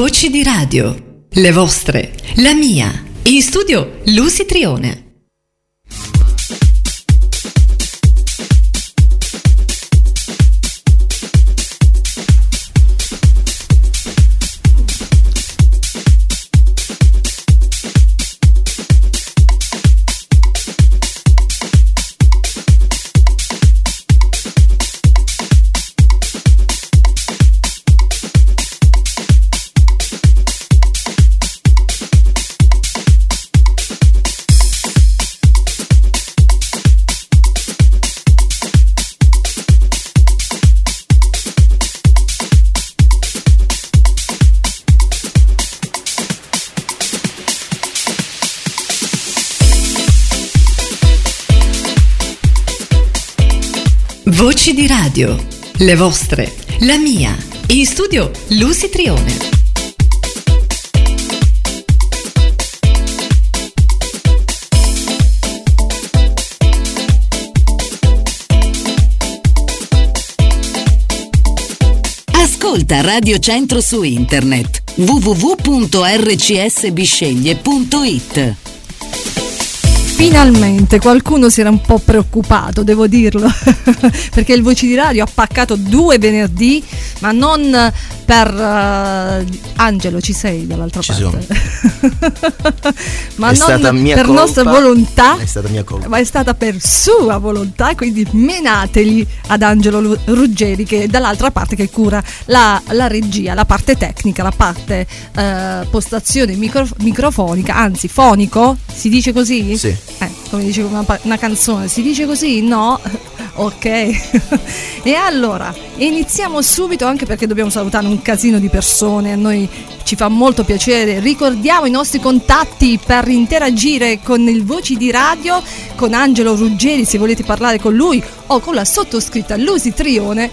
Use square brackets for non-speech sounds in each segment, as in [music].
Voci di radio. Le vostre, la mia. In studio Lucy Trione. Radio. Le vostre, la mia. In studio Lucy Trione. Ascolta Radio Centro su internet www.rcsbisceglie.it Finalmente qualcuno si era un po' preoccupato, devo dirlo, [laughs] perché il Voci di Radio ha paccato due venerdì, ma non per uh, Angelo ci sei dall'altra ci parte. [laughs] ma è non per colpa, nostra volontà, è stata mia colpa. ma è stata per sua volontà, quindi menateli ad Angelo Ruggeri che è dall'altra parte che cura la, la regia, la parte tecnica, la parte uh, postazione micro, microfonica, anzi fonico, si dice così? Sì. Eh, come dice una, una canzone, si dice così? No? [laughs] Ok. [laughs] e allora, iniziamo subito anche perché dobbiamo salutare un casino di persone, a noi ci fa molto piacere. Ricordiamo i nostri contatti per interagire con il Voci di Radio, con Angelo Ruggeri se volete parlare con lui o con la sottoscritta Lusi Trione,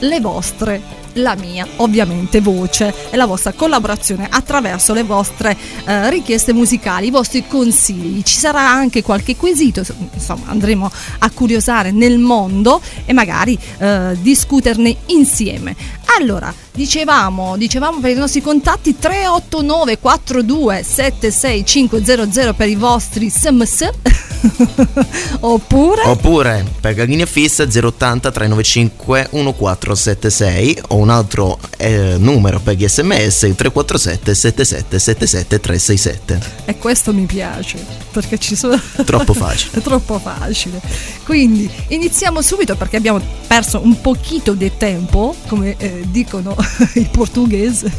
le vostre la mia ovviamente voce e la vostra collaborazione attraverso le vostre eh, richieste musicali, i vostri consigli. Ci sarà anche qualche quesito, insomma andremo a curiosare nel mondo e magari eh, discuterne insieme. Allora, dicevamo, dicevamo per i nostri contatti 389 42 76500 per i vostri sms [laughs] oppure oppure per linea fissa 080 395 1476 o un altro eh, numero per gli sms il 347 77 77 367 e questo mi piace perché ci sono troppo [laughs] facile. Troppo facile. Quindi iniziamo subito perché abbiamo perso un pochino di tempo come eh, dicono [laughs] i portoghesi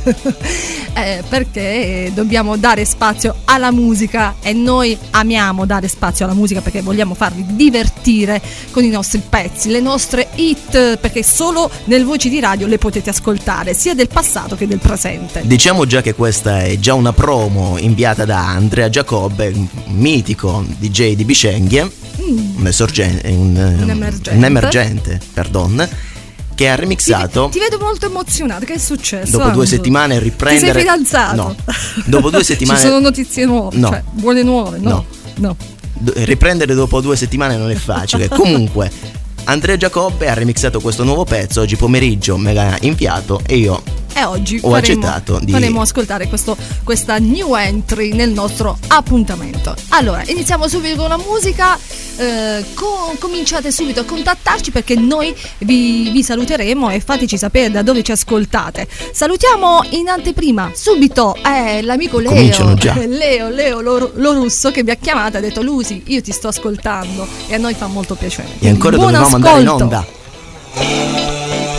eh, perché dobbiamo dare spazio alla musica e noi amiamo dare spazio alla musica perché vogliamo farvi divertire con i nostri pezzi, le nostre hit, perché solo nel Voci di Radio le potete ascoltare, sia del passato che del presente. Diciamo già che questa è già una promo inviata da Andrea Giacobbe, mitico DJ di Biscenghie, mm. un, esorgen- un, emergente. un emergente, pardon che ha remixato. Ti, ti, vedo molto emozionato. Che è successo? Dopo due settimane riprendere. Ti sei fidanzato? No. Dopo due [laughs] settimane. Ci sono notizie nuove. No. Cioè, buone nuove? No. no. no. Riprendere dopo due settimane non è facile. [laughs] Comunque, Andrea Giacobbe ha remixato questo nuovo pezzo oggi pomeriggio, me l'ha inviato e io e oggi ho faremo, accettato di faremo ascoltare questo, questa new entry nel nostro appuntamento. Allora, iniziamo subito con la musica. Eh, com- cominciate subito a contattarci perché noi vi, vi, saluteremo e fateci sapere da dove ci ascoltate. Salutiamo in anteprima subito eh, l'amico Leo. [laughs] Leo, Leo lo, lo, russo che mi ha chiamato e ha detto Lusi, io ti sto ascoltando e a noi fa molto piacere. E ancora Buon dovevamo ascolto. andare in onda.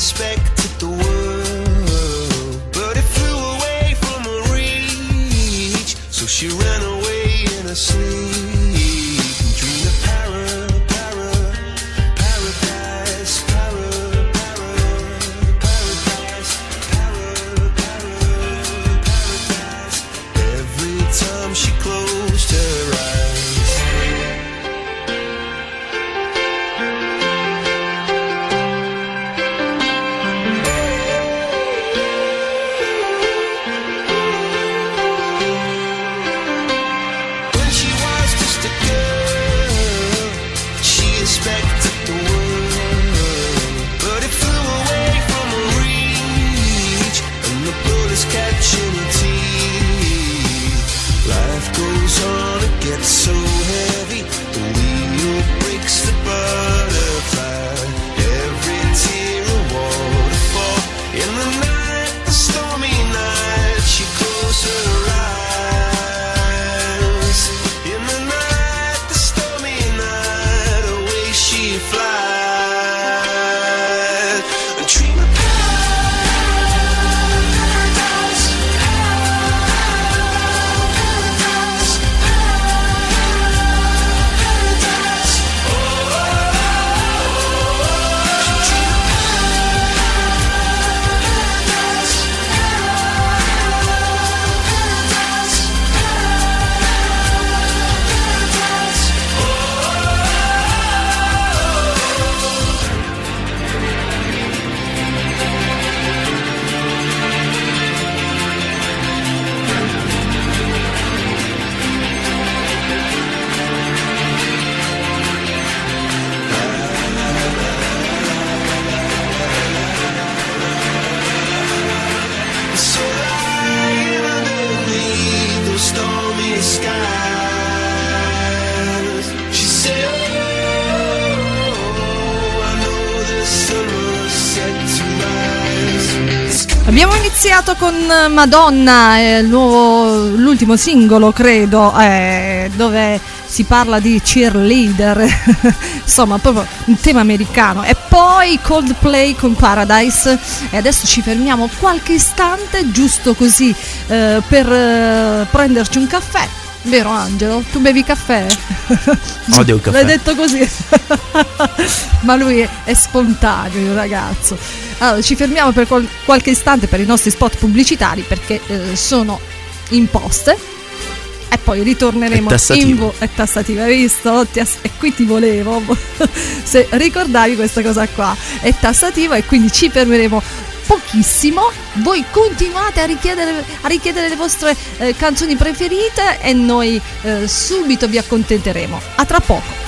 expected the world, but it flew away from her reach. So she ran. Con Madonna, eh, nuovo, l'ultimo singolo credo, eh, dove si parla di cheerleader, [laughs] insomma proprio un tema americano. E poi Coldplay con Paradise e adesso ci fermiamo qualche istante giusto così eh, per eh, prenderci un caffè. Vero Angelo? Tu bevi caffè? [laughs] Odio il caffè. L'hai detto così. [laughs] Ma lui è, è spontaneo, il ragazzo. Allora, ci fermiamo per qual- qualche istante per i nostri spot pubblicitari perché eh, sono imposte e poi ritorneremo è in vo- è tassativa, hai visto? As- e qui ti volevo [laughs] se ricordavi questa cosa qua. È tassativa e quindi ci fermeremo pochissimo. Voi continuate a richiedere, a richiedere le vostre eh, canzoni preferite e noi eh, subito vi accontenteremo. A tra poco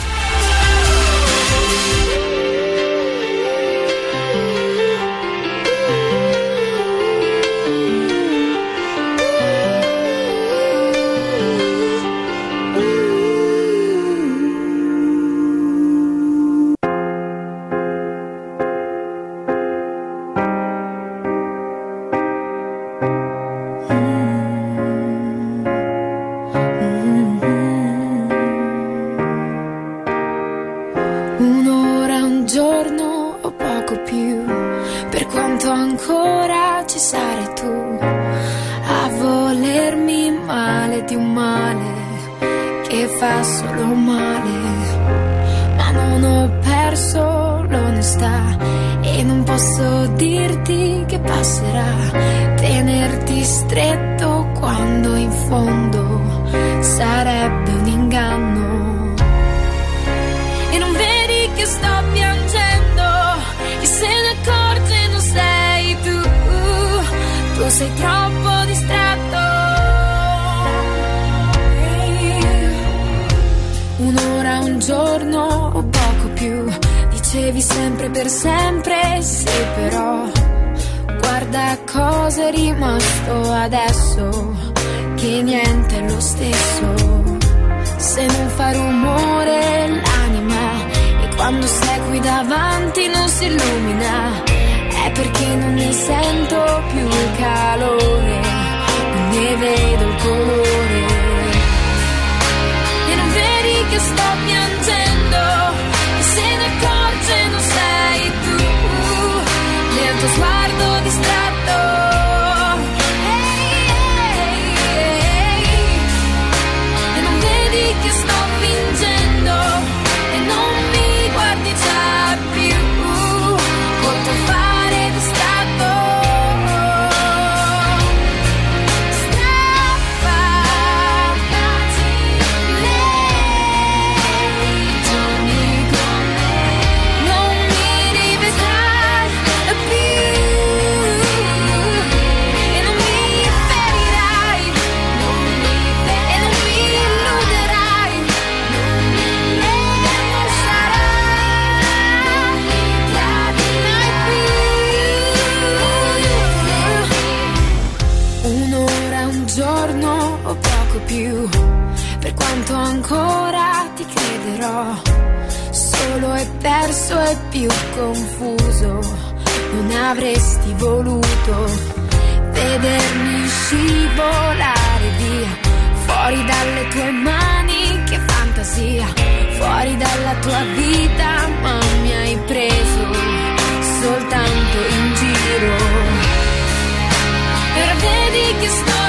avresti voluto vedermi scivolare via, fuori dalle tue mani, che fantasia, fuori dalla tua vita, ma mi hai preso soltanto in giro. Però vedi che sto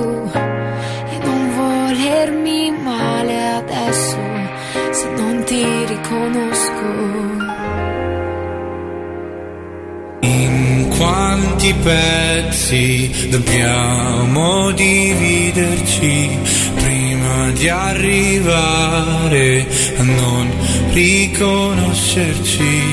tu e non volermi male adesso se non ti riconosco. In quanti pezzi dobbiamo dividerci prima di arrivare a non riconoscerci?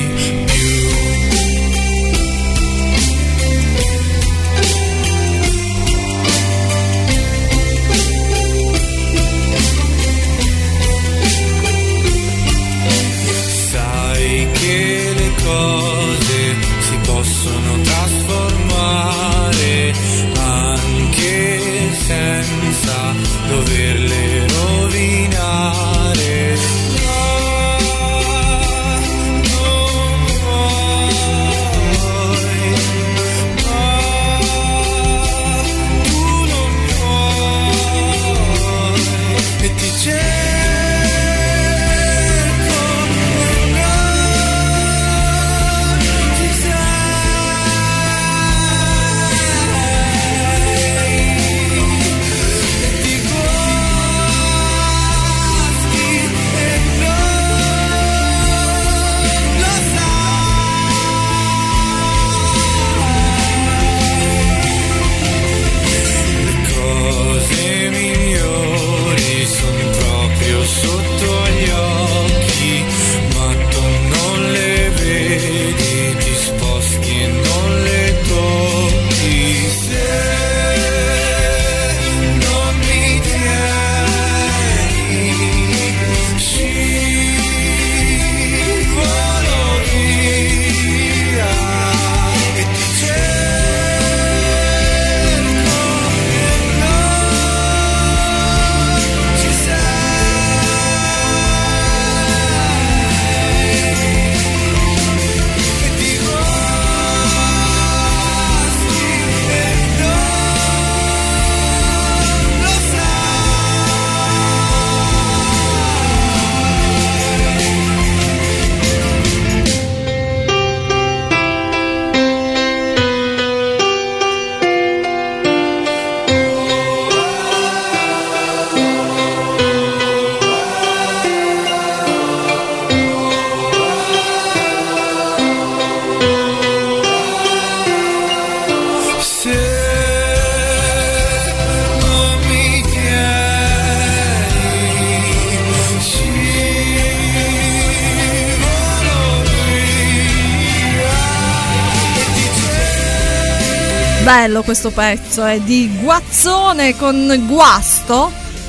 Questo pezzo, è di Guazzone con Guasto. [laughs]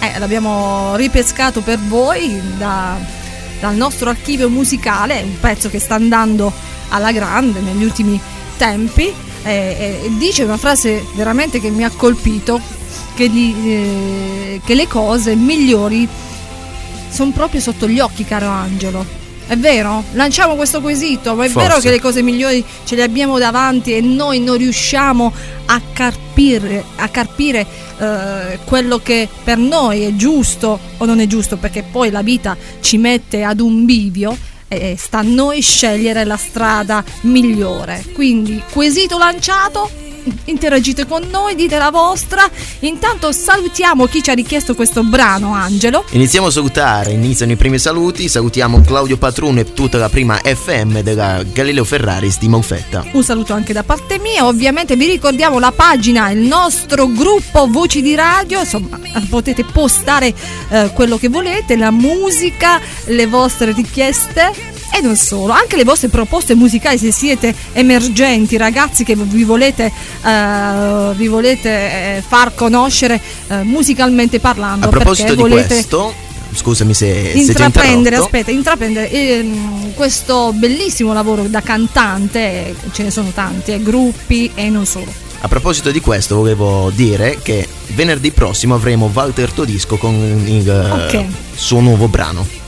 eh, l'abbiamo ripescato per voi da, dal nostro archivio musicale, un pezzo che sta andando alla grande negli ultimi tempi. Eh, eh, dice una frase veramente che mi ha colpito, che, gli, eh, che le cose migliori sono proprio sotto gli occhi, caro Angelo. È vero? Lanciamo questo quesito, ma è Forse. vero che le cose migliori ce le abbiamo davanti e noi non riusciamo a carpire, a carpire eh, quello che per noi è giusto o non è giusto, perché poi la vita ci mette ad un bivio e sta a noi scegliere la strada migliore. Quindi, quesito lanciato, interagite con noi, dite la vostra. Intanto salutiamo chi ci ha richiesto questo brano, Angelo. Iniziamo a salutare, iniziano i primi saluti. Salutiamo Claudio Patruno e tutta la prima FM della Galileo Ferraris di Monfetta. Un saluto anche da parte mia. Ovviamente vi ricordiamo la pagina, il nostro gruppo Voci di Radio. Insomma, potete postare eh, quello che volete, la musica, le vostre richieste e non solo, anche le vostre proposte musicali se siete emergenti, ragazzi che vi volete, uh, vi volete eh, far conoscere uh, musicalmente parlando. A proposito di questo, scusami se, intraprendere, se aspetta, intraprendere ehm, questo bellissimo lavoro da cantante, ce ne sono tanti, eh, gruppi e non solo. A proposito di questo, volevo dire che venerdì prossimo avremo Walter Todisco con il okay. suo nuovo brano.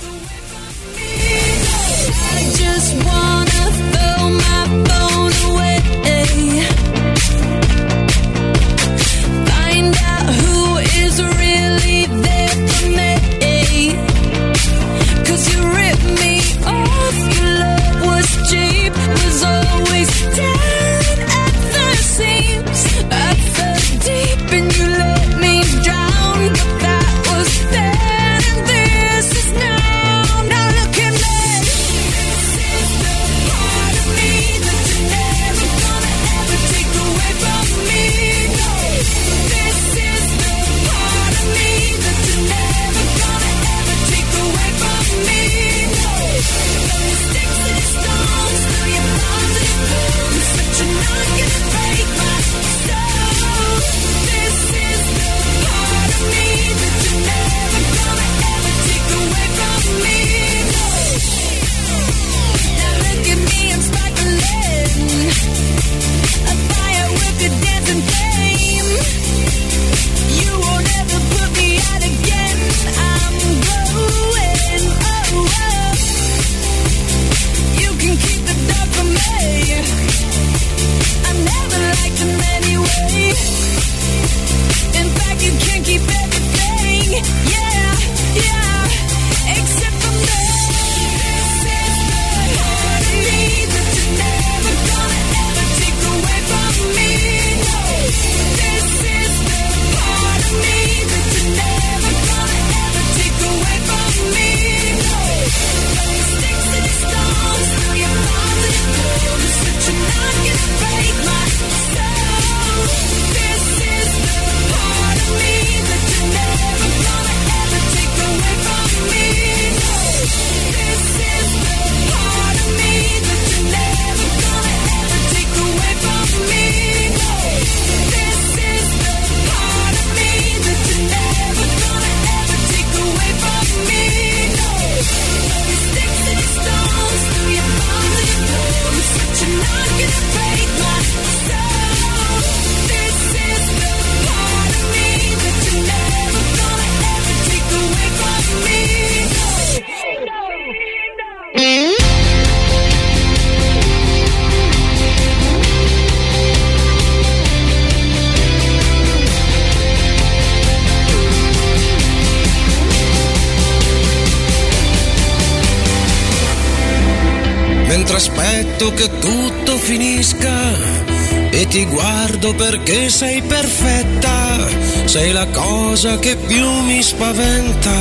Perché sei perfetta, sei la cosa che più mi spaventa.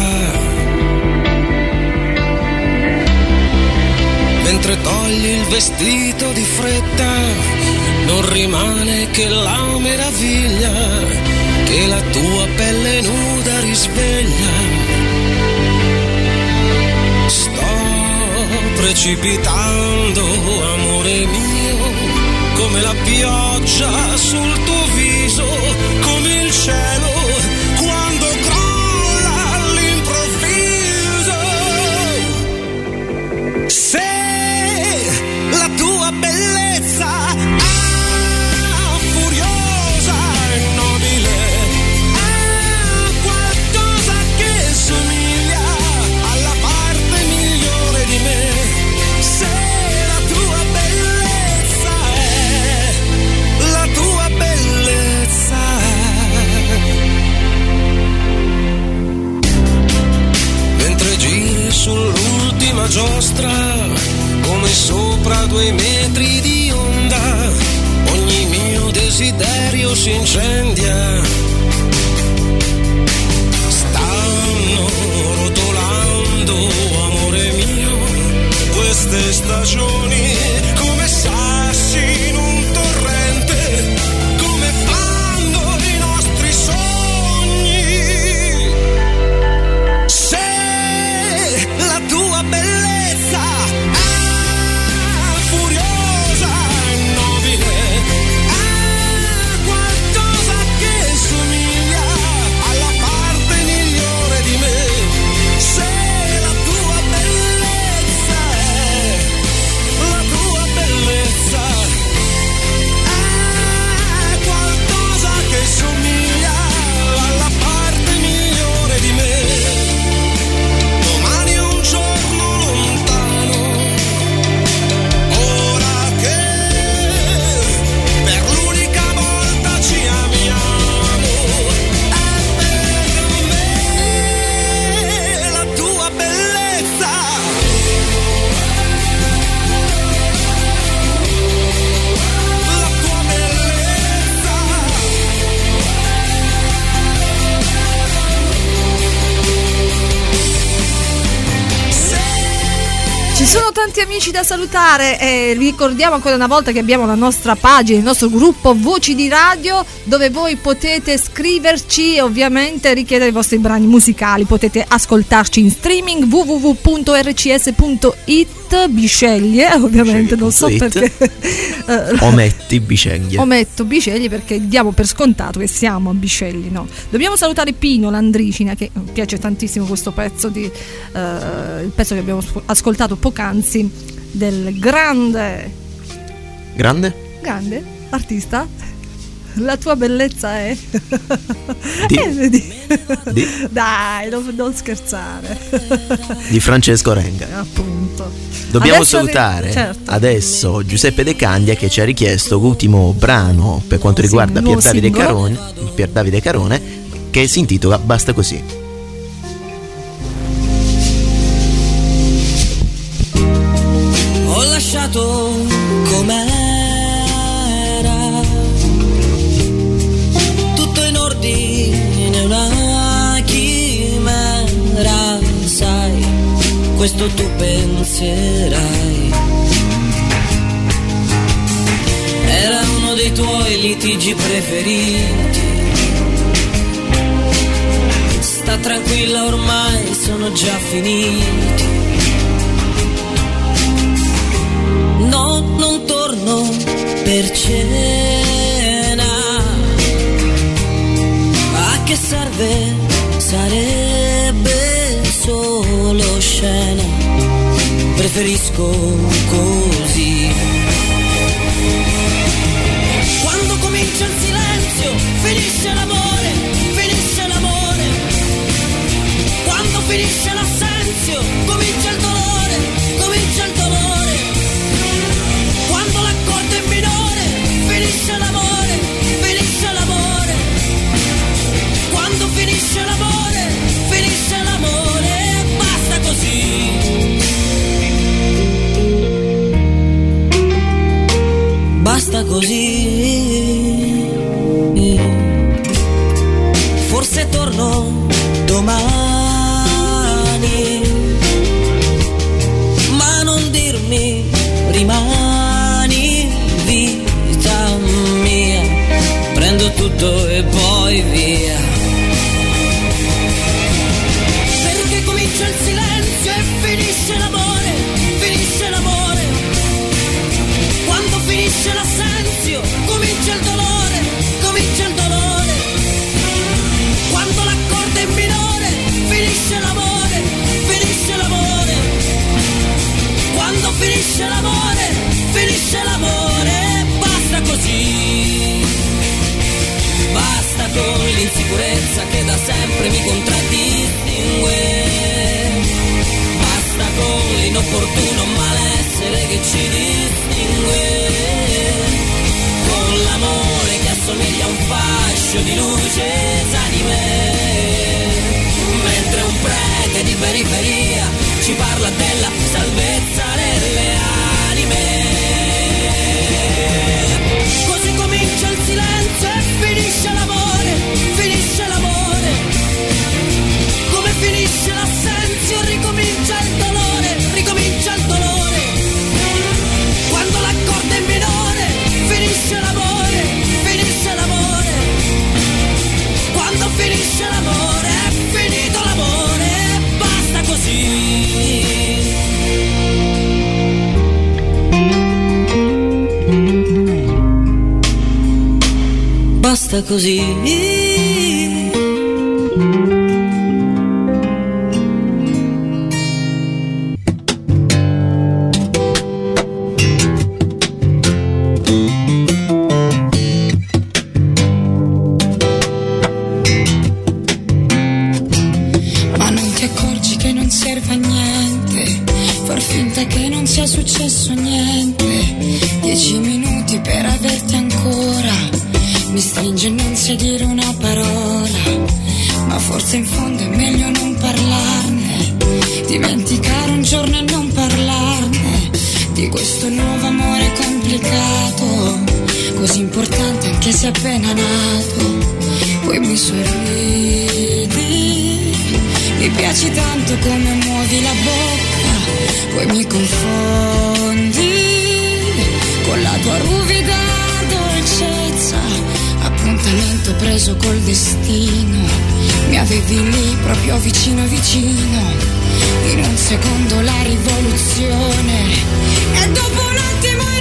Mentre togli il vestito di fretta, non rimane che la meraviglia che la tua pelle nuda risveglia. Precipitando, amore mio come la pioggia sul tuo viso, come il cielo sopra due metri di onda, ogni mio desiderio si incendia. Stanno rotolando, amore mio, queste stagioni salutare e ricordiamo ancora una volta che abbiamo la nostra pagina, il nostro gruppo Voci di Radio dove voi potete scriverci e ovviamente richiedere i vostri brani musicali, potete ascoltarci in streaming www.rcs.it, bisceglie [laughs] ovviamente, non so Bisceglie.it. perché [laughs] eh, Ometti Biceglie. Ometto Biscegli perché diamo per scontato che siamo a Biscegli, no? Dobbiamo salutare Pino Landricina che piace tantissimo questo pezzo di eh, il pezzo che abbiamo ascoltato poc'anzi del grande Grande? grande artista la tua bellezza è Di? [laughs] Eh, di- Di? dai non, non scherzare Di Francesco Renga. appunto Dobbiamo Adesso salutare certo. adesso Giuseppe De Candia che ci ha richiesto l'ultimo brano per quanto riguarda Pier Davide. Carone, Pier Davide Carone che si intitola Basta così. Questo tu penserai. Era uno dei tuoi litigi preferiti. Sta tranquilla ormai, sono già finiti. No, non torno per cena. A che serve? Sarebbe solo scena. Preferisco così. Quando comincia il silenzio, finisce l'amore, finisce l'amore. Quando finisce l'assenzio, comincia il dolore, comincia il dolore. Quando l'accordo è minore, finisce l'amore, Basta così. Forse torno domani, ma non dirmi rimani vita mia, prendo tutto e poi via. Perché comincia il silenzio e finisce l'amore, finisce l'assenza silenzio, comincia il dolore, comincia il dolore. Quando l'accordo è minore, finisce l'amore, finisce l'amore. Quando finisce l'amore, finisce l'amore, basta così. Basta con l'insicurezza che da sempre mi contraddistingue. Basta con l'inopportuno malessere che ci distingue. Con l'amore che assomiglia a un fascio di luce esanime. Mentre un prete di periferia ci parla della salvezza delle anime. Così comincia il silenzio e finisce l'amore, finisce l'amore. Così. Preso col destino, mi avevi lì proprio vicino vicino. In un secondo la rivoluzione e dopo un attimo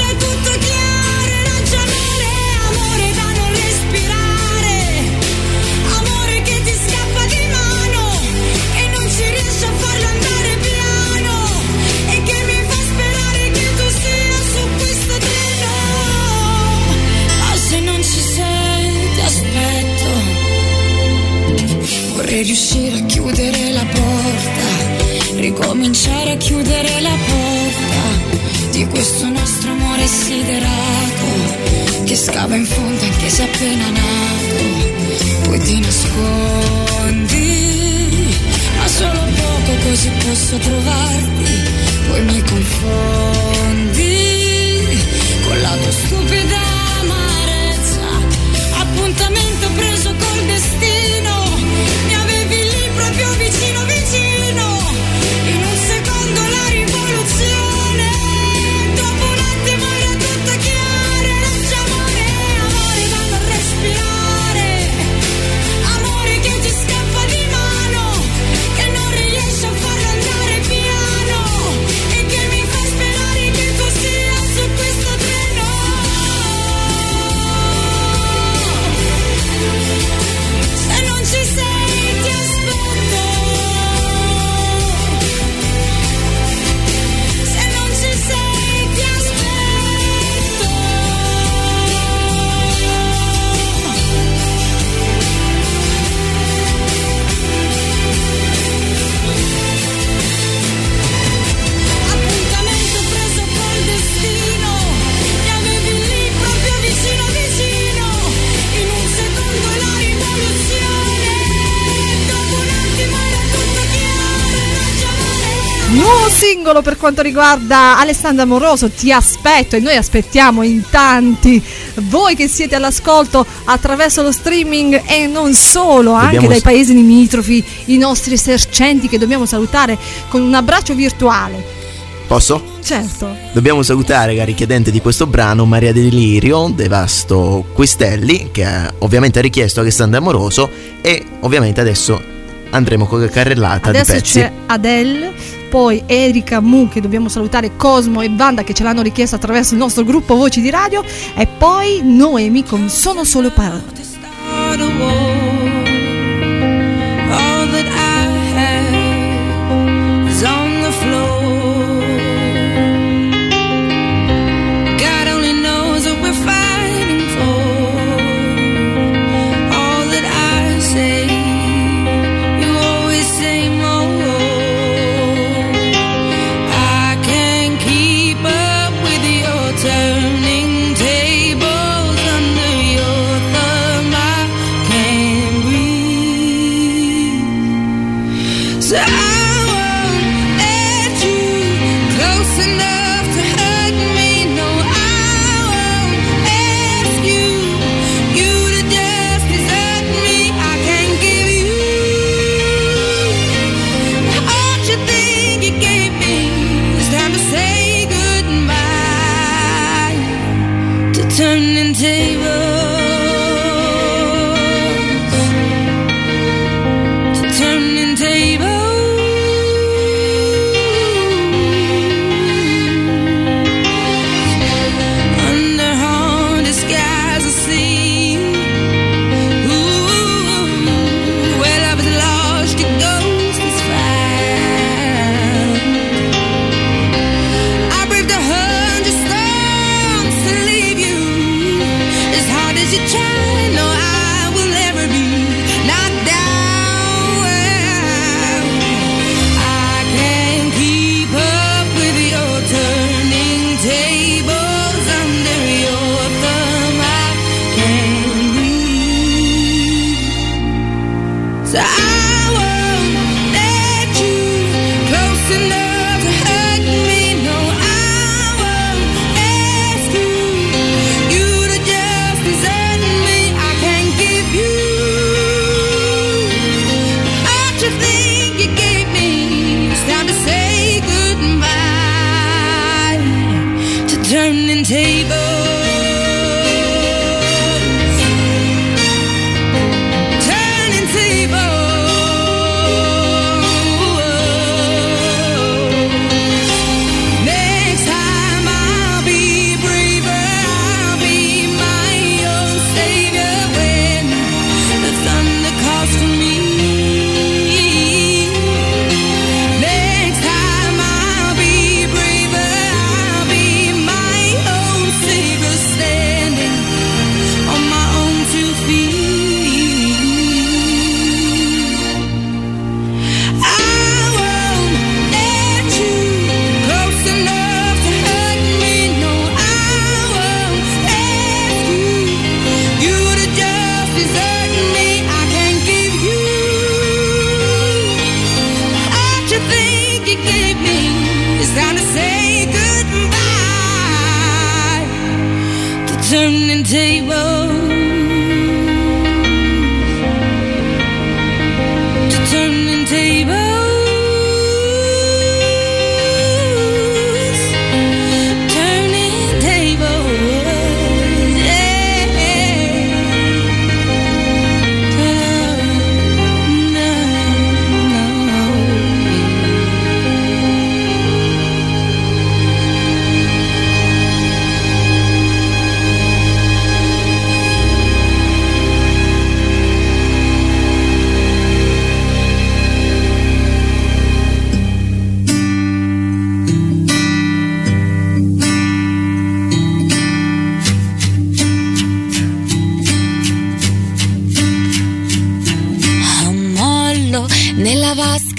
Riuscire a chiudere la porta, ricominciare a chiudere la porta di questo nostro amore siderato che scava in fondo anche se appena nato. Poi ti nascondi, ma solo poco così posso trovarti. Poi mi confondi con la tua stupida amarezza. Appuntamento preso col destino, vicino vicino. Singolo per quanto riguarda Alessandra Moroso, ti aspetto e noi aspettiamo in tanti voi che siete all'ascolto attraverso lo streaming e non solo, anche Dobbiamo dai paesi limitrofi, i nostri esercenti che dobbiamo salutare con un abbraccio virtuale. Posso? Certo. Dobbiamo salutare, cari chiedenti di questo brano, Maria Delirio, Devasto Quistelli, che ovviamente ha richiesto Alessandro Amoroso e ovviamente adesso andremo con la carrellata Adesso di pezzi. c'è Adele, poi Erika Mu che dobbiamo salutare, Cosmo e Banda che ce l'hanno richiesto attraverso il nostro gruppo Voci di Radio e poi Noemi con Sono solo parole.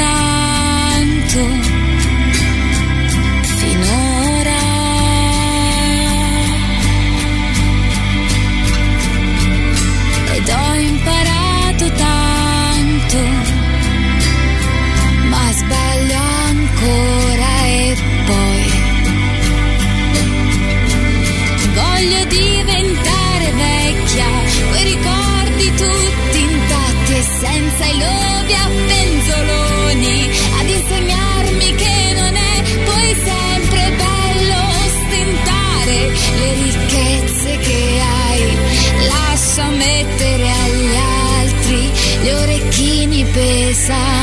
understand già sbagliato tanto senza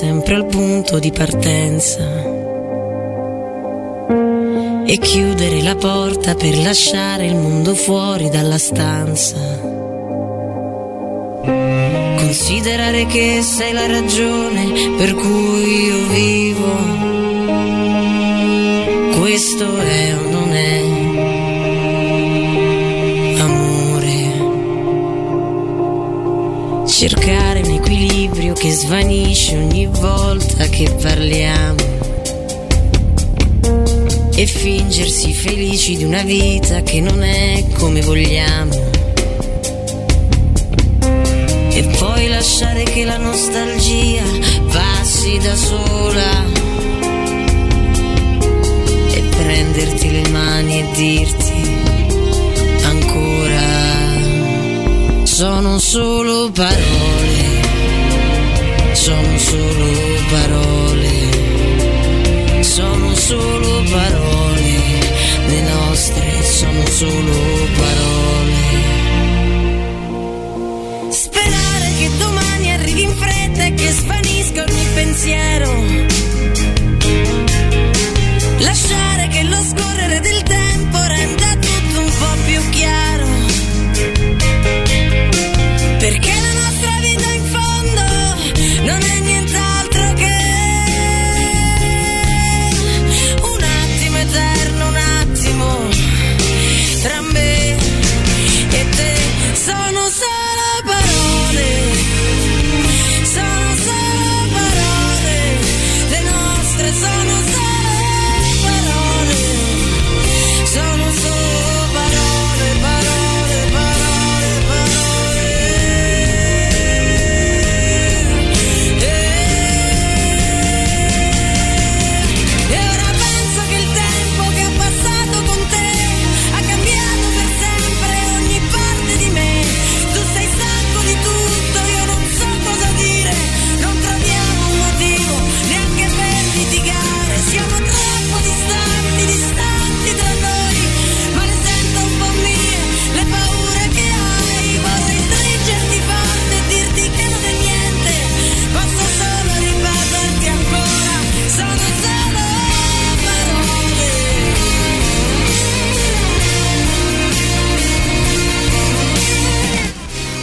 sempre al punto di partenza e chiudere la porta per lasciare il mondo fuori dalla stanza. Considerare che sei la ragione per cui io vivo. Che svanisce ogni volta che parliamo. E fingersi felici di una vita che non è come vogliamo. E poi lasciare che la nostalgia passi da sola. E prenderti le mani e dirti ancora sono solo parole sono solo parole, sono solo parole, le nostre sono solo parole. Sperare che domani arrivi in fretta e che svanisca ogni pensiero.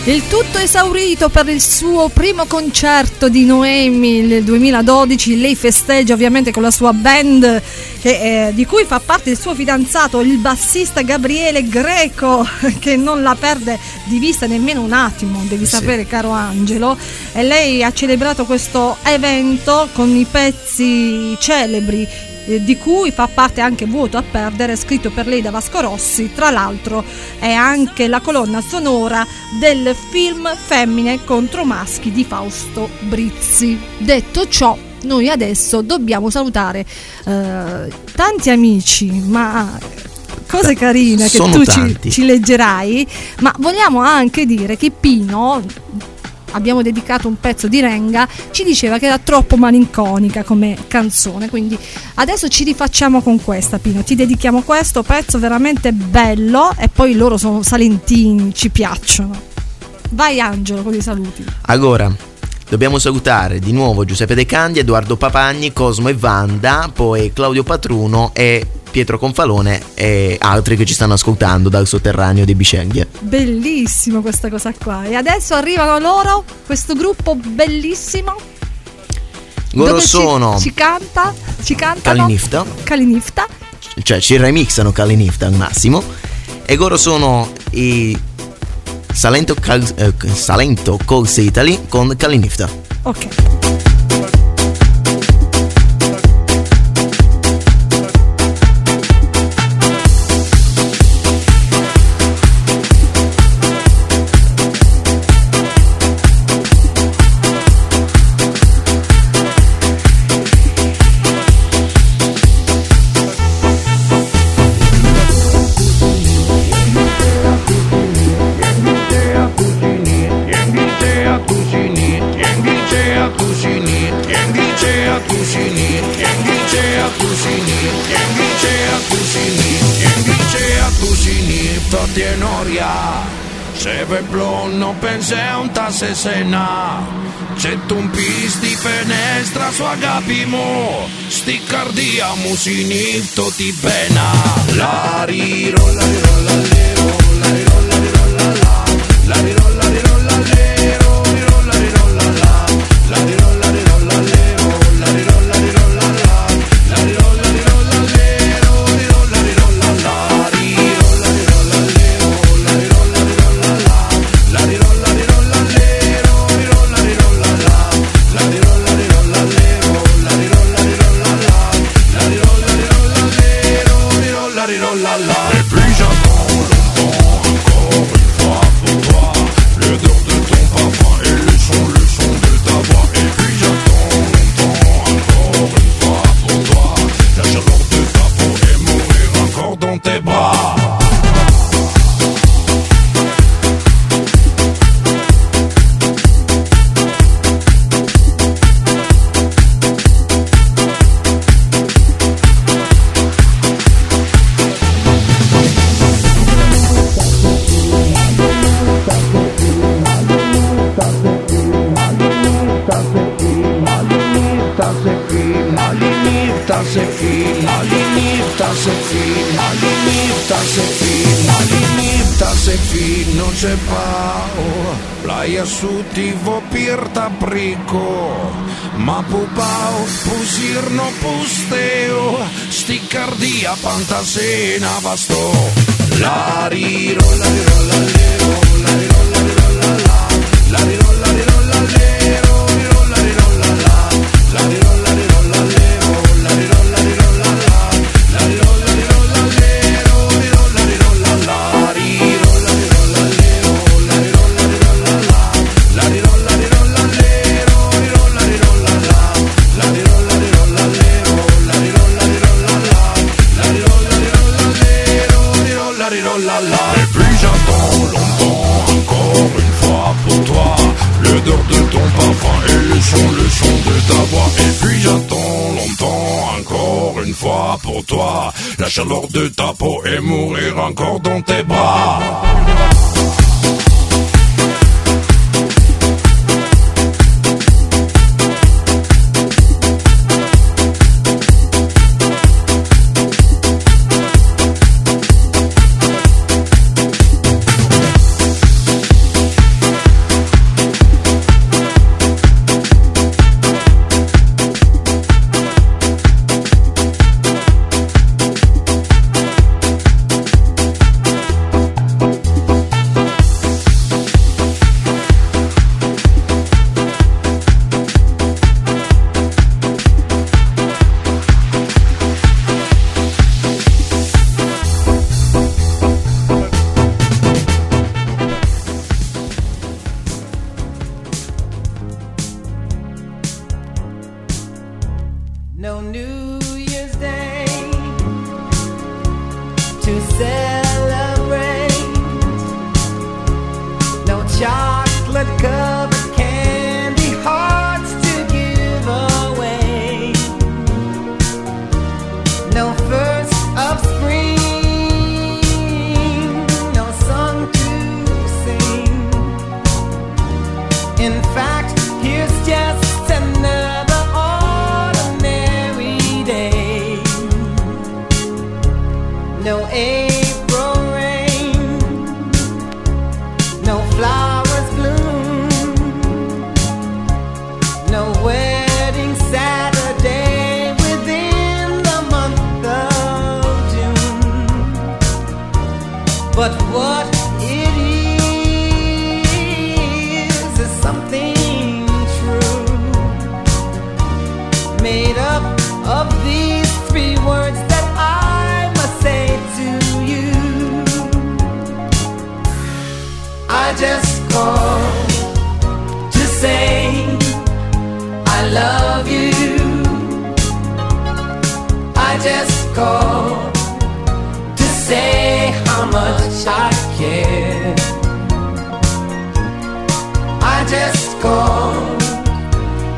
Il tutto esaurito per il suo primo concerto di Noemi nel 2012. Lei festeggia ovviamente con la sua band che, eh, di cui fa parte il suo fidanzato, il bassista Gabriele Greco, [laughs] che non la perde di vista nemmeno un attimo, devi sì. sapere caro Angelo. E lei ha celebrato questo evento con i pezzi celebri eh, di cui fa parte anche Vuoto a perdere, scritto per lei da Vasco Rossi. Tra l'altro è anche la colonna sonora del film Femmine contro maschi di Fausto Brizzi. Detto ciò, noi adesso dobbiamo salutare eh, tanti amici, ma cose carine che tu ci, ci, leggerai, ma vogliamo anche dire che Pino abbiamo dedicato un pezzo di Renga, ci diceva che era troppo malinconica come canzone. Quindi adesso ci rifacciamo con questa, Pino. Ti dedichiamo questo pezzo veramente bello e poi loro sono salentini, ci piacciono. Vai Angelo con i saluti. Allora, Dobbiamo salutare di nuovo Giuseppe De Candi, Edoardo Papagni, Cosmo e Wanda, poi Claudio Patruno e Pietro Confalone e altri che ci stanno ascoltando dal sotterraneo di Bisceglie. Bellissimo questa cosa qua. E adesso arrivano loro, questo gruppo bellissimo. Loro sono. Ci, ci canta, ci cantano. Calinifta. Calinifta. Cioè ci remixano Calinifta al massimo. E loro sono i Salento, Cal- eh, Salento Calls Italy con Calinifta. Ok. Se sena. C'è un pis di fenestra su agapimo Sti cardiamo sinitto ti bena La rirolla rirolla lero fin, non se pao, playa su tivo pirta prico, ma pupao, pusir no pusteo, sti cardia pantasena basto, la rirolla, rirolla, lero, la rirolla, la chaleur de ta peau et mourir encore dans tes bras.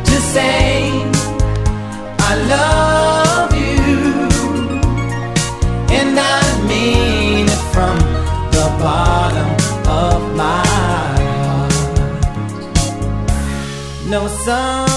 To say I love you, and I mean it from the bottom of my heart. No summer's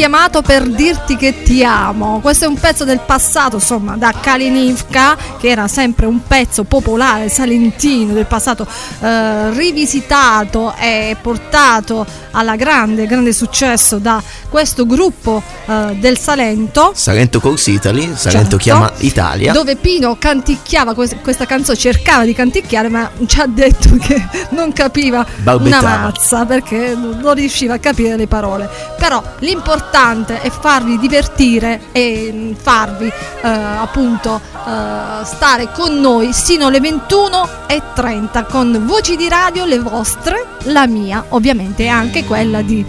chiamato per dirti che ti amo. Questo è un pezzo del passato, insomma, da Kalinivka, che era sempre un pezzo popolare salentino del passato, eh, rivisitato e portato alla grande, grande successo da questo gruppo eh, del Salento. Salento Course Italy, Salento Certo. chiama Italia. Dove Pino canticchiava quest- questa canzone, cercava di canticchiare, ma ci ha detto che non capiva Balbettava. una mazza perché non riusciva a capire le parole. Però l'importante è farvi divertire e mm, farvi eh, appunto eh, stare con noi sino alle 21.30 con voci di radio, le vostre, la mia ovviamente e anche quella di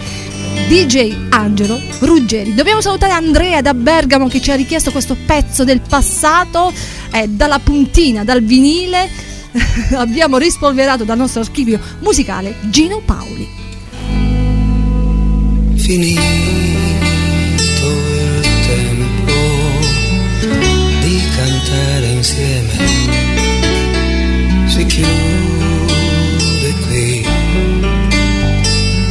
DJ Angelo Ruggeri. Dobbiamo salutare Andrea da Bergamo che ci ha richiesto questo pezzo del passato eh, dalla puntina, dal vinile. [laughs] Abbiamo rispolverato dal nostro archivio musicale Gino Paoli. Finito il tempo di cantare insieme, si chiude qui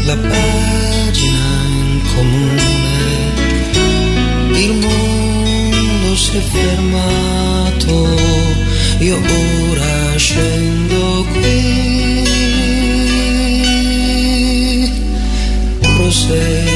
la pagina in comune, il mondo si è fermato, io ora scendo qui. Prosegui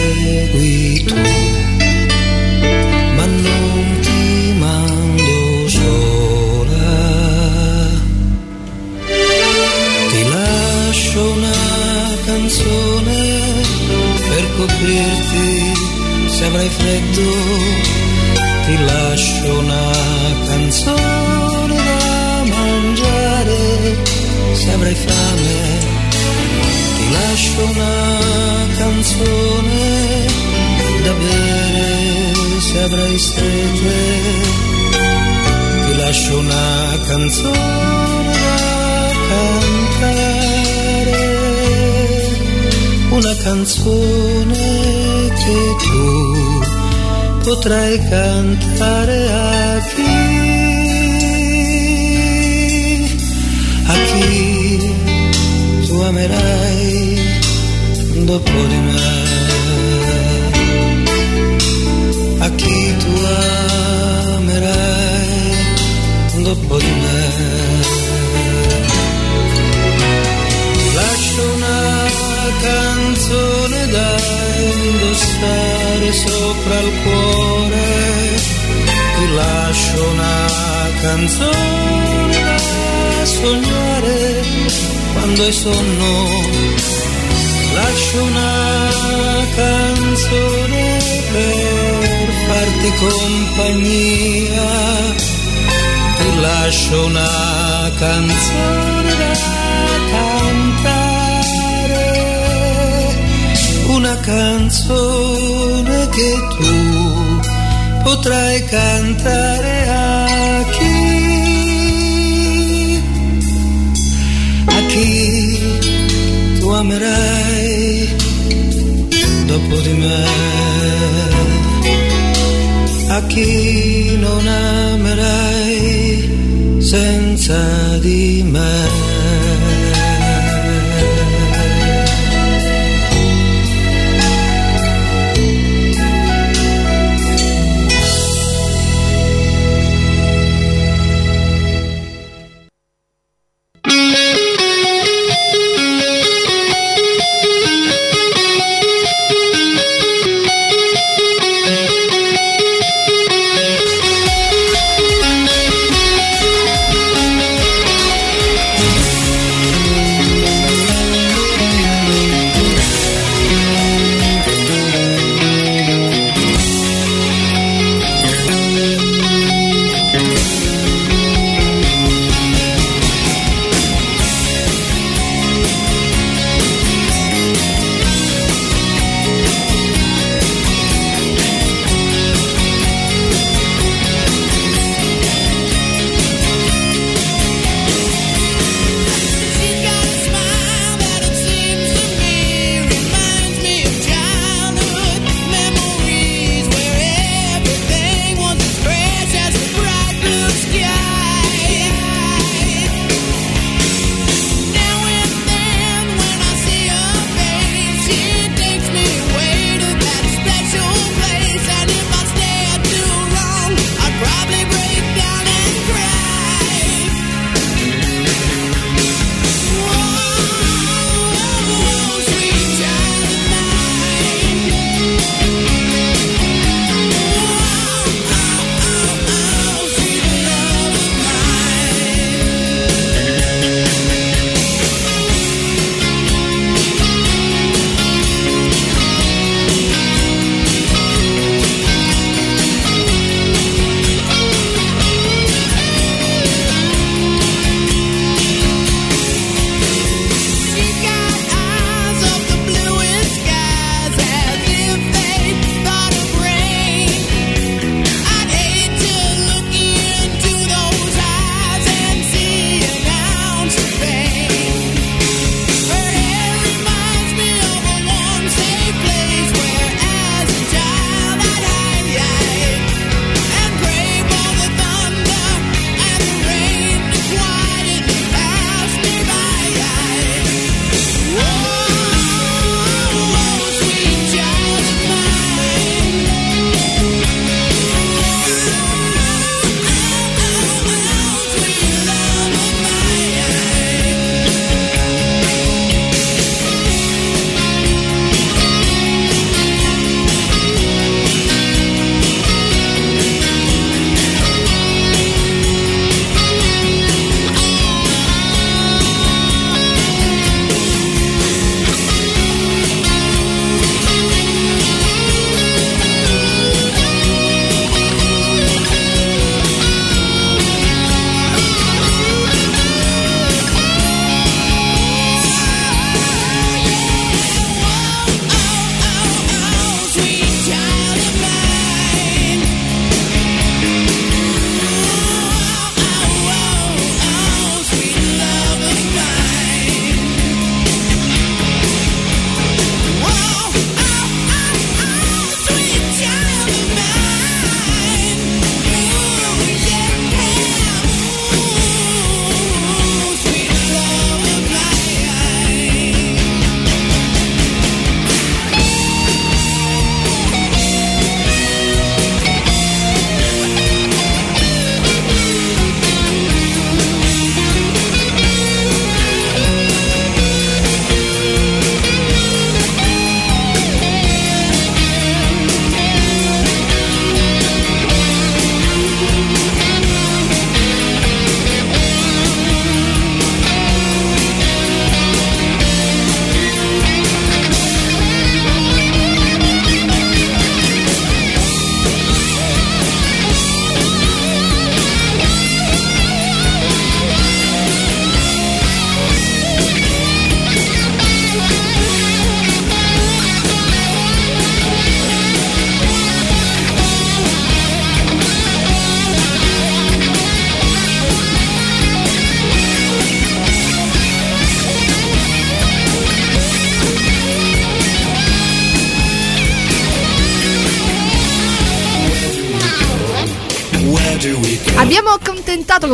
freddo, ti lascio una canzone da mangiare. Se avrai fame, ti lascio una canzone da bere. Se avrai sete, ti lascio una canzone da cantare, una canzone che tu potrai cantare a chi, a chi tu amerai dopo di me, a chi tu amerai dopo di me. Canzone da indossare sopra il cuore, ti lascio una canzone da sognare quando hai sonno, lascio una canzone per farti compagnia, ti lascio una canzone da cantare, una canzone che tu potrai cantare a chi, a chi tu amerai dopo di me, a chi non amerai senza di me.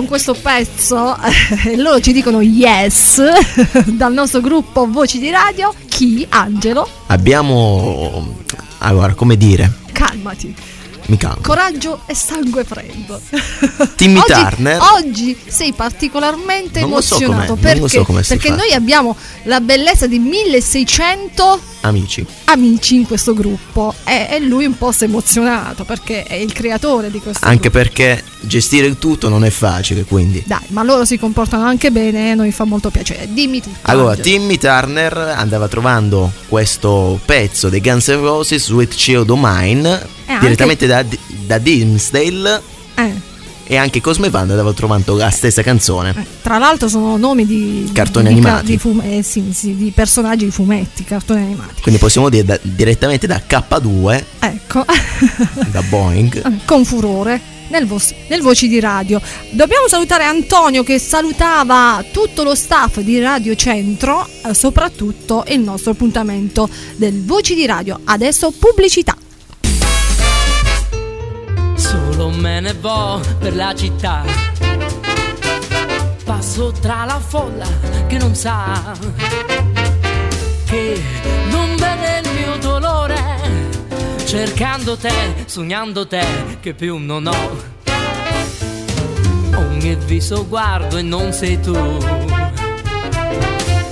Con questo pezzo e loro ci dicono yes [laughs] dal nostro gruppo Voci di Radio. Chi? Angelo? Abbiamo. Allora, come dire? Calmati. Mi calmo. Coraggio e sangue freddo. Timmy oggi, Turner. Oggi sei particolarmente Non so emozionato lo perché, so perché noi abbiamo la bellezza di 1600 Amici. amici in questo gruppo e, e lui un po' si è emozionato perché è il creatore di questo Anche gruppo. perché gestire il tutto non è facile, quindi. Dai, ma loro si comportano anche bene noi fa molto piacere. Dimmi tutto. Allora, Angelo. Timmy Turner andava trovando questo pezzo dei Guns N' Roses, Sweet Child O' Mine, Eh, anche- direttamente da, da Dimmsdale Eh, e anche Cosme Panda andava trovando la stessa canzone. tra l'altro sono nomi di Cartoni di, animati. di fume- eh, sì, sì, di personaggi di fumetti, cartoni animati. Quindi possiamo dire da- direttamente da K2, Ecco, da Boeing. [laughs] con furore. Nel, vos- nel Voci di Radio dobbiamo salutare Antonio che salutava tutto lo staff di Radio Centro, eh, soprattutto il nostro appuntamento del Voci di Radio. Adesso pubblicità. Solo me ne vo per la città. Passo tra la folla che non sa, che non vede il mio dolore, cercando te, sognando te, che più non ho. Ogni viso guardo e non sei tu.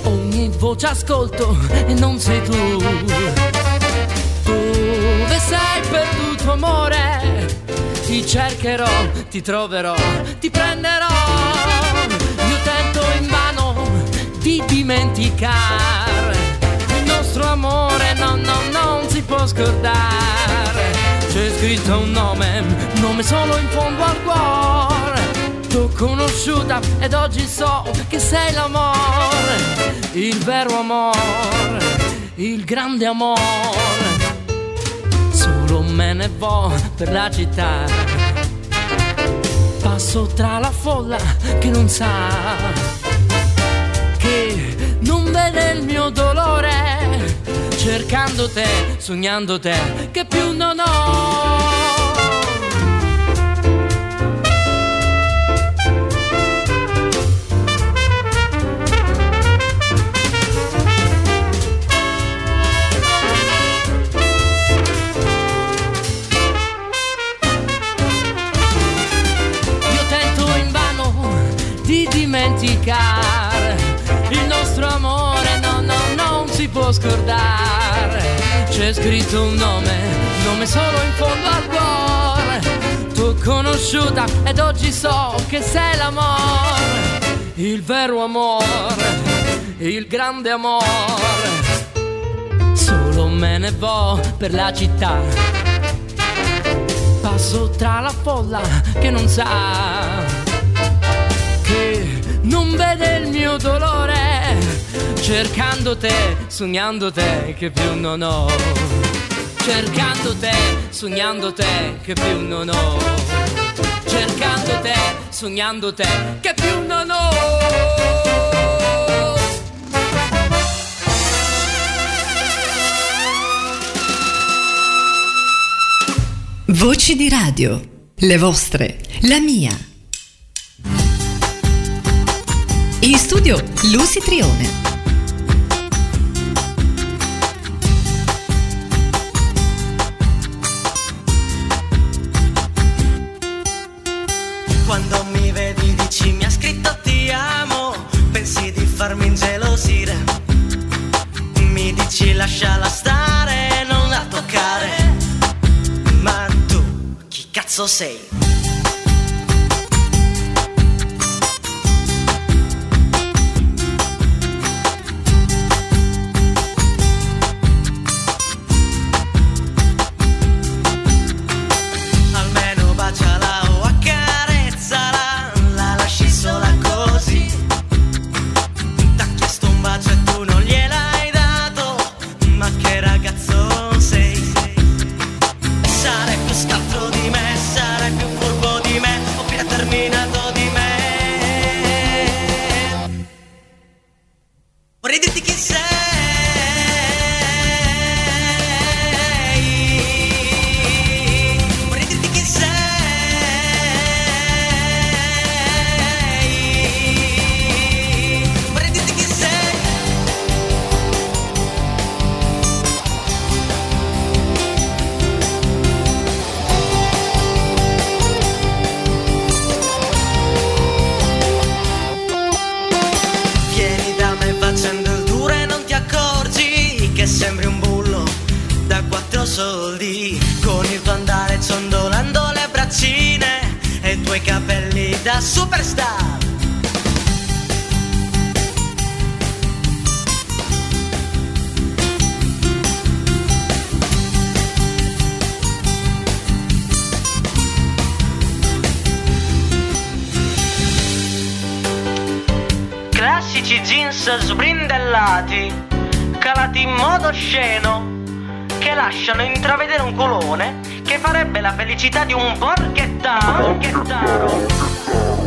Ogni voce ascolto e non sei tu. Dove sei perduto amore? Ti cercherò, ti troverò, ti prenderò. Io tento invano di dimenticare. Può scordare. C'è scritto un nome, nome solo in fondo al cuore. T'ho conosciuta ed oggi so che sei l'amore, il vero amore, il grande amore. Solo me ne vo per la città. Passo tra la folla che non sa, che non vede il mio dolore, cercando te, sognando te, che più non ho. Dimenticare scordare. C'è scritto un nome, nome solo in fondo al cuore. T'ho conosciuta ed oggi so che sei l'amore, il vero amore, il grande amore. Solo me ne vo per la città passo tra la folla che non sa, che non vede il mio dolore, cercando te, sognando te, che più non ho. Cercando te, sognando te, che più non ho. Cercando te, sognando te, che più non ho. Voci di radio. Le vostre. La mia. In studio Lucy Trione. Chi cazzo Classici jeans sbrindellati, calati in modo osceno, che lasciano intravedere un colone che farebbe la felicità di un porchettaro. porchettaro.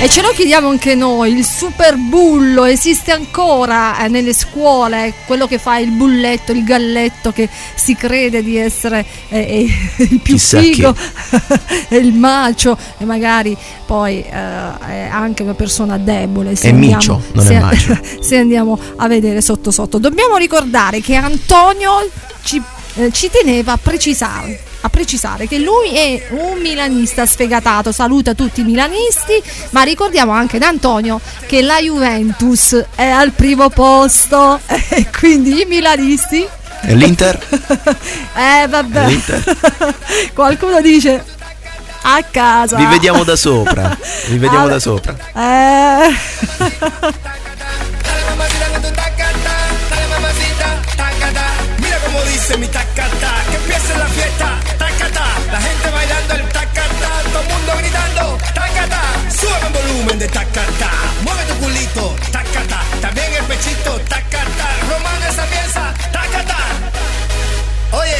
E ce lo chiediamo anche noi, il super bullo esiste ancora eh, nelle scuole, quello che fa il bulletto, il galletto che si crede di essere eh, eh, il più Chissà figo, [laughs] il macio e magari poi eh, è anche una persona debole. se È andiamo- micio, non è se- macio. [laughs] se andiamo a vedere sotto sotto. Dobbiamo ricordare che Antonio ci, eh, ci teneva a precisare, a precisare che lui è un milanista sfegatato, saluta tutti i milanisti, ma ricordiamo anche ad Antonio che la Juventus è al primo posto [laughs] e quindi i milanisti... E l'Inter? [laughs] eh vabbè, l'Inter? [laughs] qualcuno dice a casa. Vi vediamo da sopra. Vi vediamo Ah, da sopra. Eh... el volumen de tacata, mueve tu culito, tacata, también el pechito, tacata, romano esa pieza, tacata. Oye,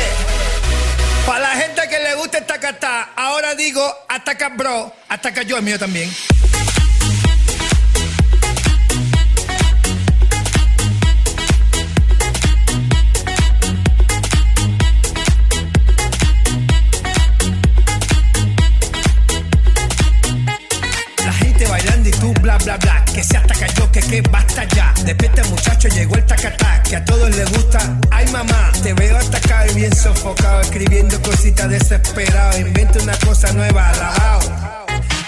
para la gente que le gusta el tacata, ahora digo ataca bro, ataca yo el mío también. Que se hasta cayó, que que basta ya. Despierta muchacho, llegó el tacatá Que a todos les gusta, ay mamá Te veo atacado y bien sofocado Escribiendo cositas desesperado. Inventa una cosa nueva, alabao.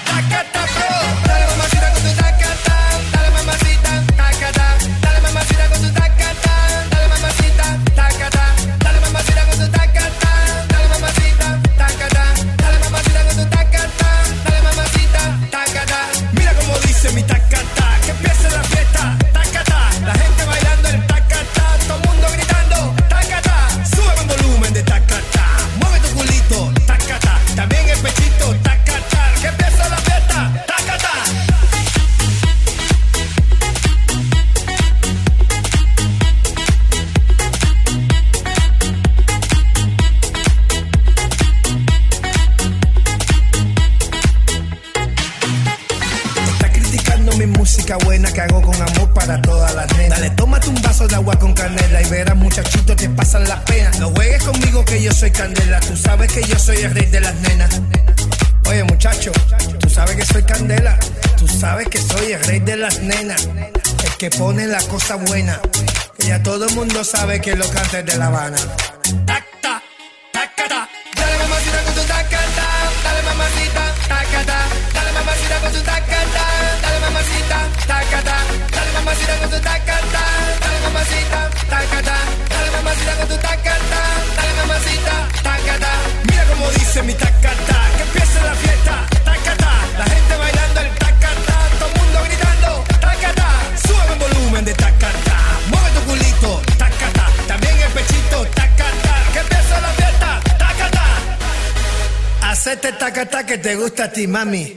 Tacata buena, que ya todo el mundo sabe que lo canta es de La Habana. Hacete tacata que te gusta a ti, mami.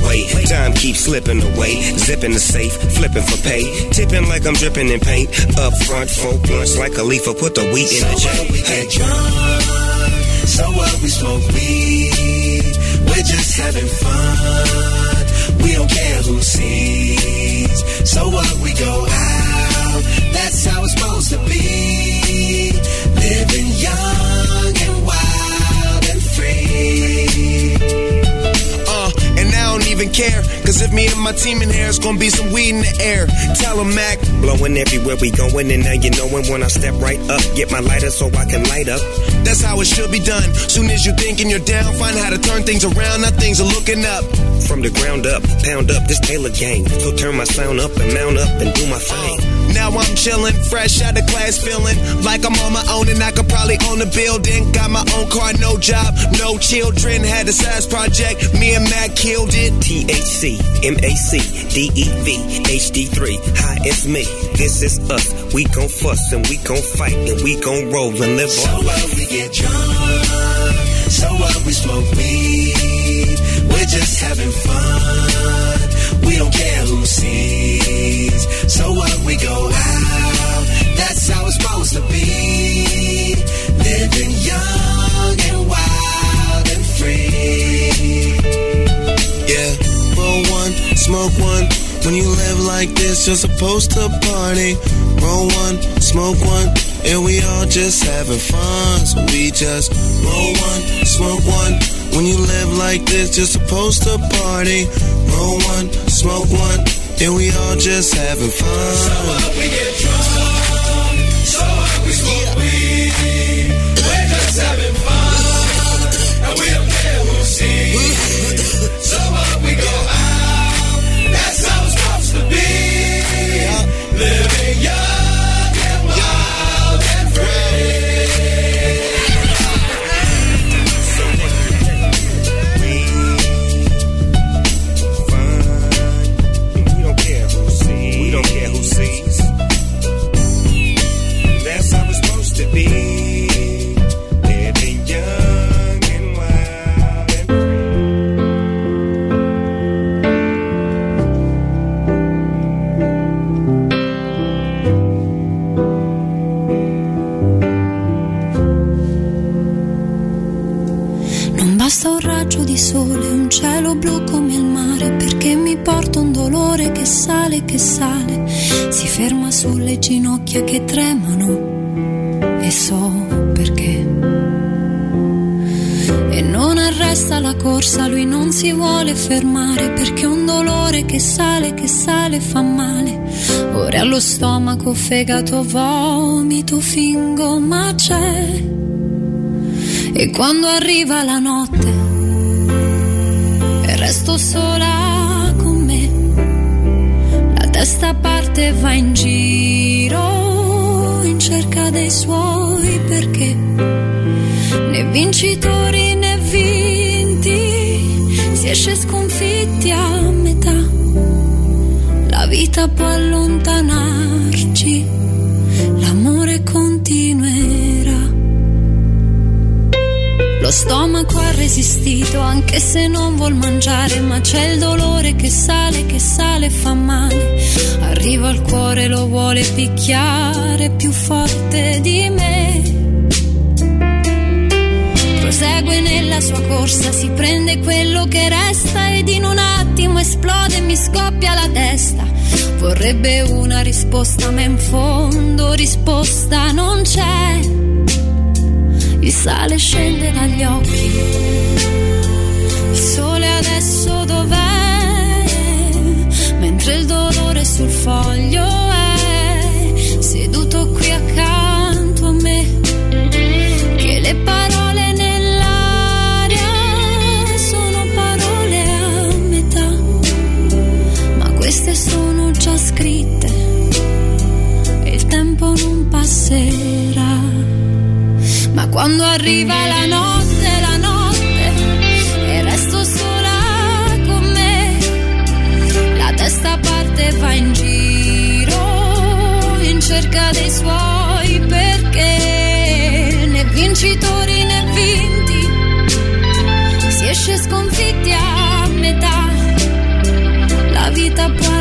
away. Time keeps slipping away. Zipping the safe, flipping for pay. Tipping like I'm dripping in paint. Up front, folk blunts like a leaf. Put the wheat in so the jar. We hey. get drunk. So what? We smoke weed. We're just having fun. We don't care who sees. So what? We go out. That's how it's supposed to be. Living even care. Cause if me and my team in here, it's gonna be some weed in the air. Tell them, Mac. Blowing everywhere we going, and now you knowin' when I step right up. Get my lighter so I can light up. That's how it should be done. Soon as you thinkin' you're down, find how to turn things around. Now things are looking up. From the ground up, pound up this Taylor gang. So turn my sound up and mount up and do my thing. Now I'm chillin', fresh out of class, feeling like I'm on my own and I could probably own a building. Got my own car, no job, no children. Had a size project, me and Mac killed it. THC, MAC, DEV, HD3. Hi, it's me. This is us. We gon' fuss and we gon' fight and we gon' roll and live So our what we get drunk, so what we smoke weed. We're just having fun. We don't care who sees. So what we go out, that's how it's supposed to be. Living young and wild and free. Yeah, roll one, smoke one. When you live like this, you're supposed to party. Roll one, smoke one, and we all just having fun. So we just roll one, smoke one. When you live like this, you're supposed to party. Roll one, smoke one, and we all just having fun. So what we get drunk, so what we smoke weed. We're just having fun, and we don't care who sees. Ginocchia che tremano e so perché. E non arresta la corsa, lui non si vuole fermare, perché un dolore che sale, che sale fa male. Ora allo stomaco, fegato, vomito, fingo, ma c'è. E quando arriva la notte e resto sola con me, la testa parte e va in giro in cerca dei suoi perché né vincitori né vinti si esce sconfitti a metà. La vita può allontanarci, l'amore continuerà. Lo stomaco ha resistito anche se non vuol mangiare, ma c'è il dolore che sale, che sale fa male. Arriva al cuore, lo vuole picchiare più forte di me. Prosegue nella sua corsa, si prende quello che resta ed in un attimo esplode e mi scoppia la testa. Vorrebbe una risposta, ma in fondo risposta non c'è. Il sale scende dagli occhi. Mentre il dolore sul foglio è seduto qui accanto a me. Che le parole nell'aria sono parole a metà. Ma queste sono già scritte e il tempo non passerà. Ma quando arriva la notte, cerca dei suoi perché né vincitori né vinti si esce sconfitti a metà. La vita può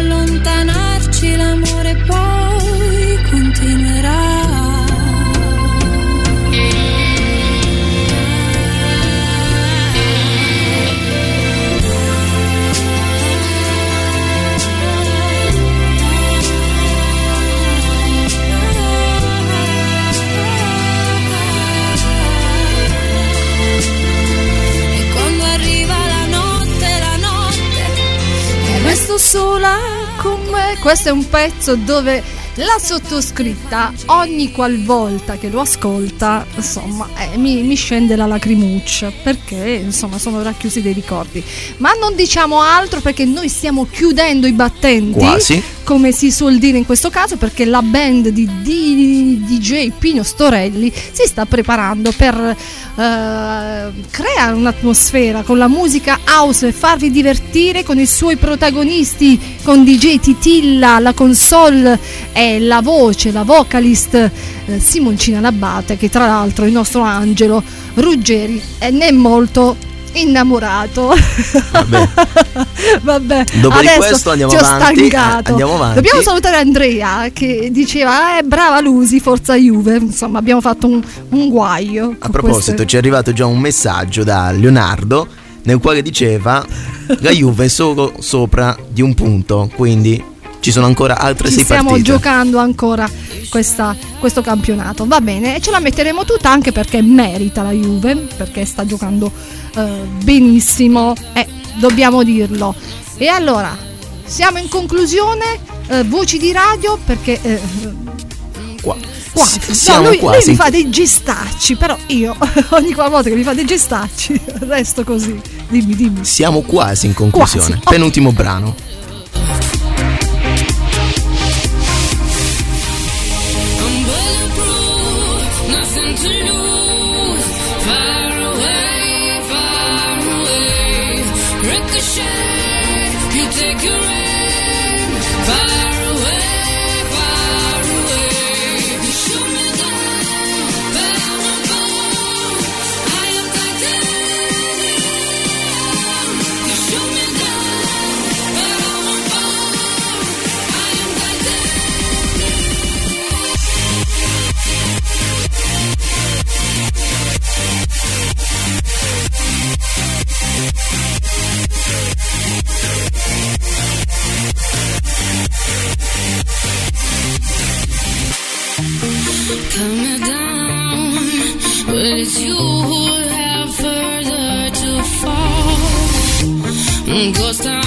Questo è un pezzo dove la sottoscritta ogni qualvolta che lo ascolta insomma eh, mi, mi, scende la lacrimuccia perché insomma sono racchiusi dei ricordi ma non diciamo altro perché noi stiamo chiudendo i battenti Quasi. Come si suol dire in questo caso perché la band di, di DJ Pino Storelli si sta preparando per uh, creare un'atmosfera con la musica house e farvi divertire con i suoi protagonisti con DJ Titilla la console e la voce, la vocalist eh, Simoncina Labate, che tra l'altro il nostro angelo Ruggeri è ne molto innamorato. Vabbè. [laughs] Vabbè. Dopo Adesso di questo andiamo ti ho avanti. stancato. Andiamo avanti. Dobbiamo salutare Andrea che diceva: Eh, brava Lusi, forza Juve. Insomma, abbiamo fatto un, un guaio. A proposito, queste... ci è arrivato già un messaggio da Leonardo nel quale diceva la Juve è solo sopra di un punto, quindi ci sono ancora altre Ci sei stiamo partite. giocando ancora questa, questo campionato. Va bene, e ce la metteremo tutta anche perché merita la Juve, perché sta giocando eh, benissimo, eh, dobbiamo dirlo. E allora, siamo in conclusione, eh, voci di radio, perché... eh, Qua. Siamo no, lui, quasi. lui mi fa dei gestacci, però io [laughs] ogni volta che mi fa dei gestacci resto così. Dimmi, dimmi. Siamo quasi in conclusione. Quasi. Penultimo brano. Ghost town,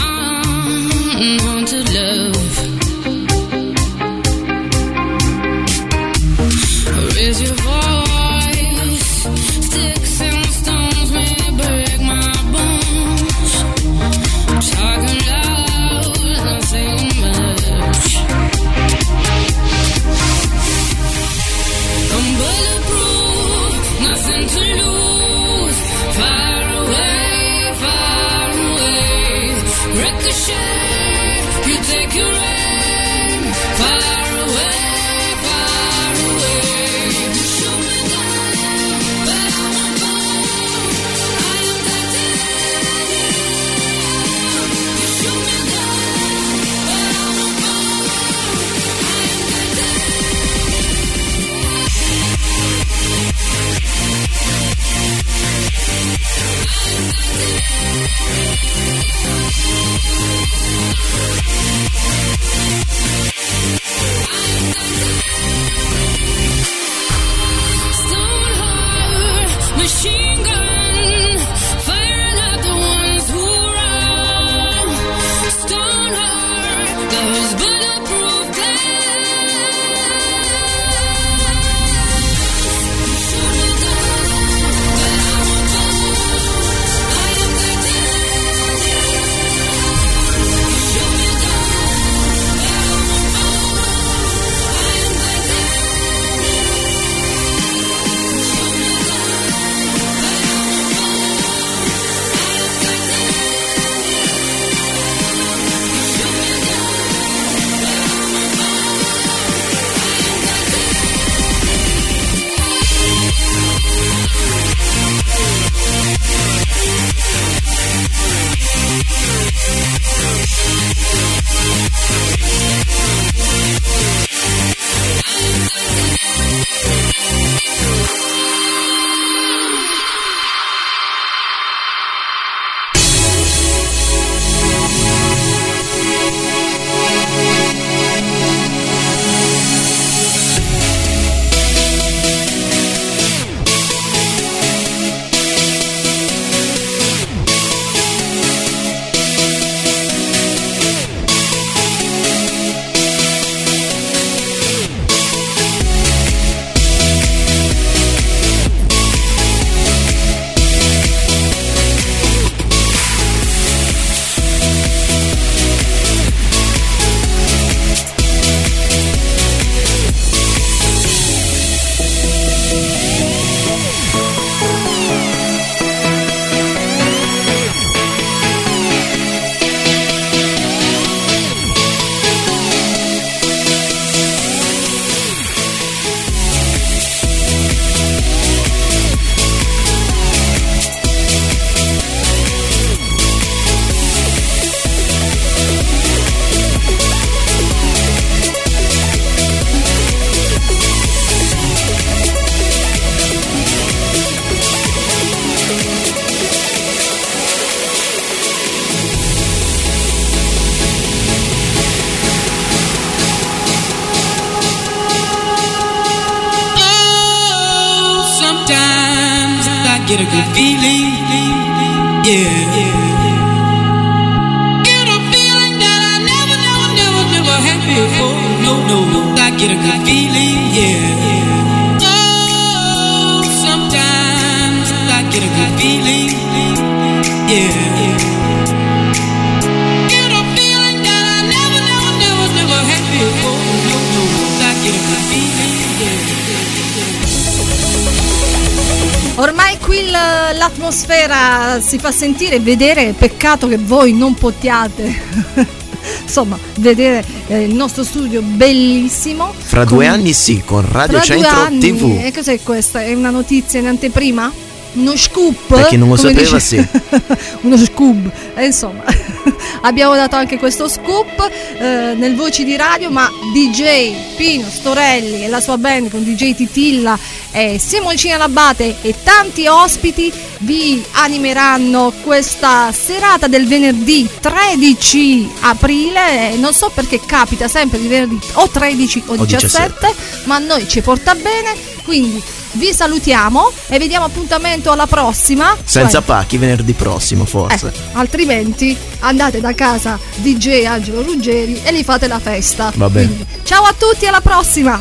si fa sentire e vedere, peccato che voi non possiate. [laughs] Insomma, vedere eh, il nostro studio bellissimo. Fra con- due anni sì, con Radio due Centro anni, TV. E cos'è questa? È una notizia in anteprima? Uno scoop? Per chi non lo sapeva, dice- sì. [laughs] Uno scoop. E insomma, [laughs] abbiamo dato anche questo scoop eh, nel Voci di Radio, ma DJ Pino Storelli e la sua band con DJ Titilla e Simoncina Labate e tanti ospiti vi animeranno questa serata del venerdì 13 aprile. Non so perché capita sempre di venerdì o 13 o O 17, ma a noi ci porta bene. Quindi vi salutiamo e vi diamo appuntamento alla prossima. Senza Cioè, pacchi venerdì prossimo, forse. eh, altrimenti andate da casa DJ Angelo Ruggeri e gli fate la festa. Va bene. Quindi, ciao a tutti, alla prossima!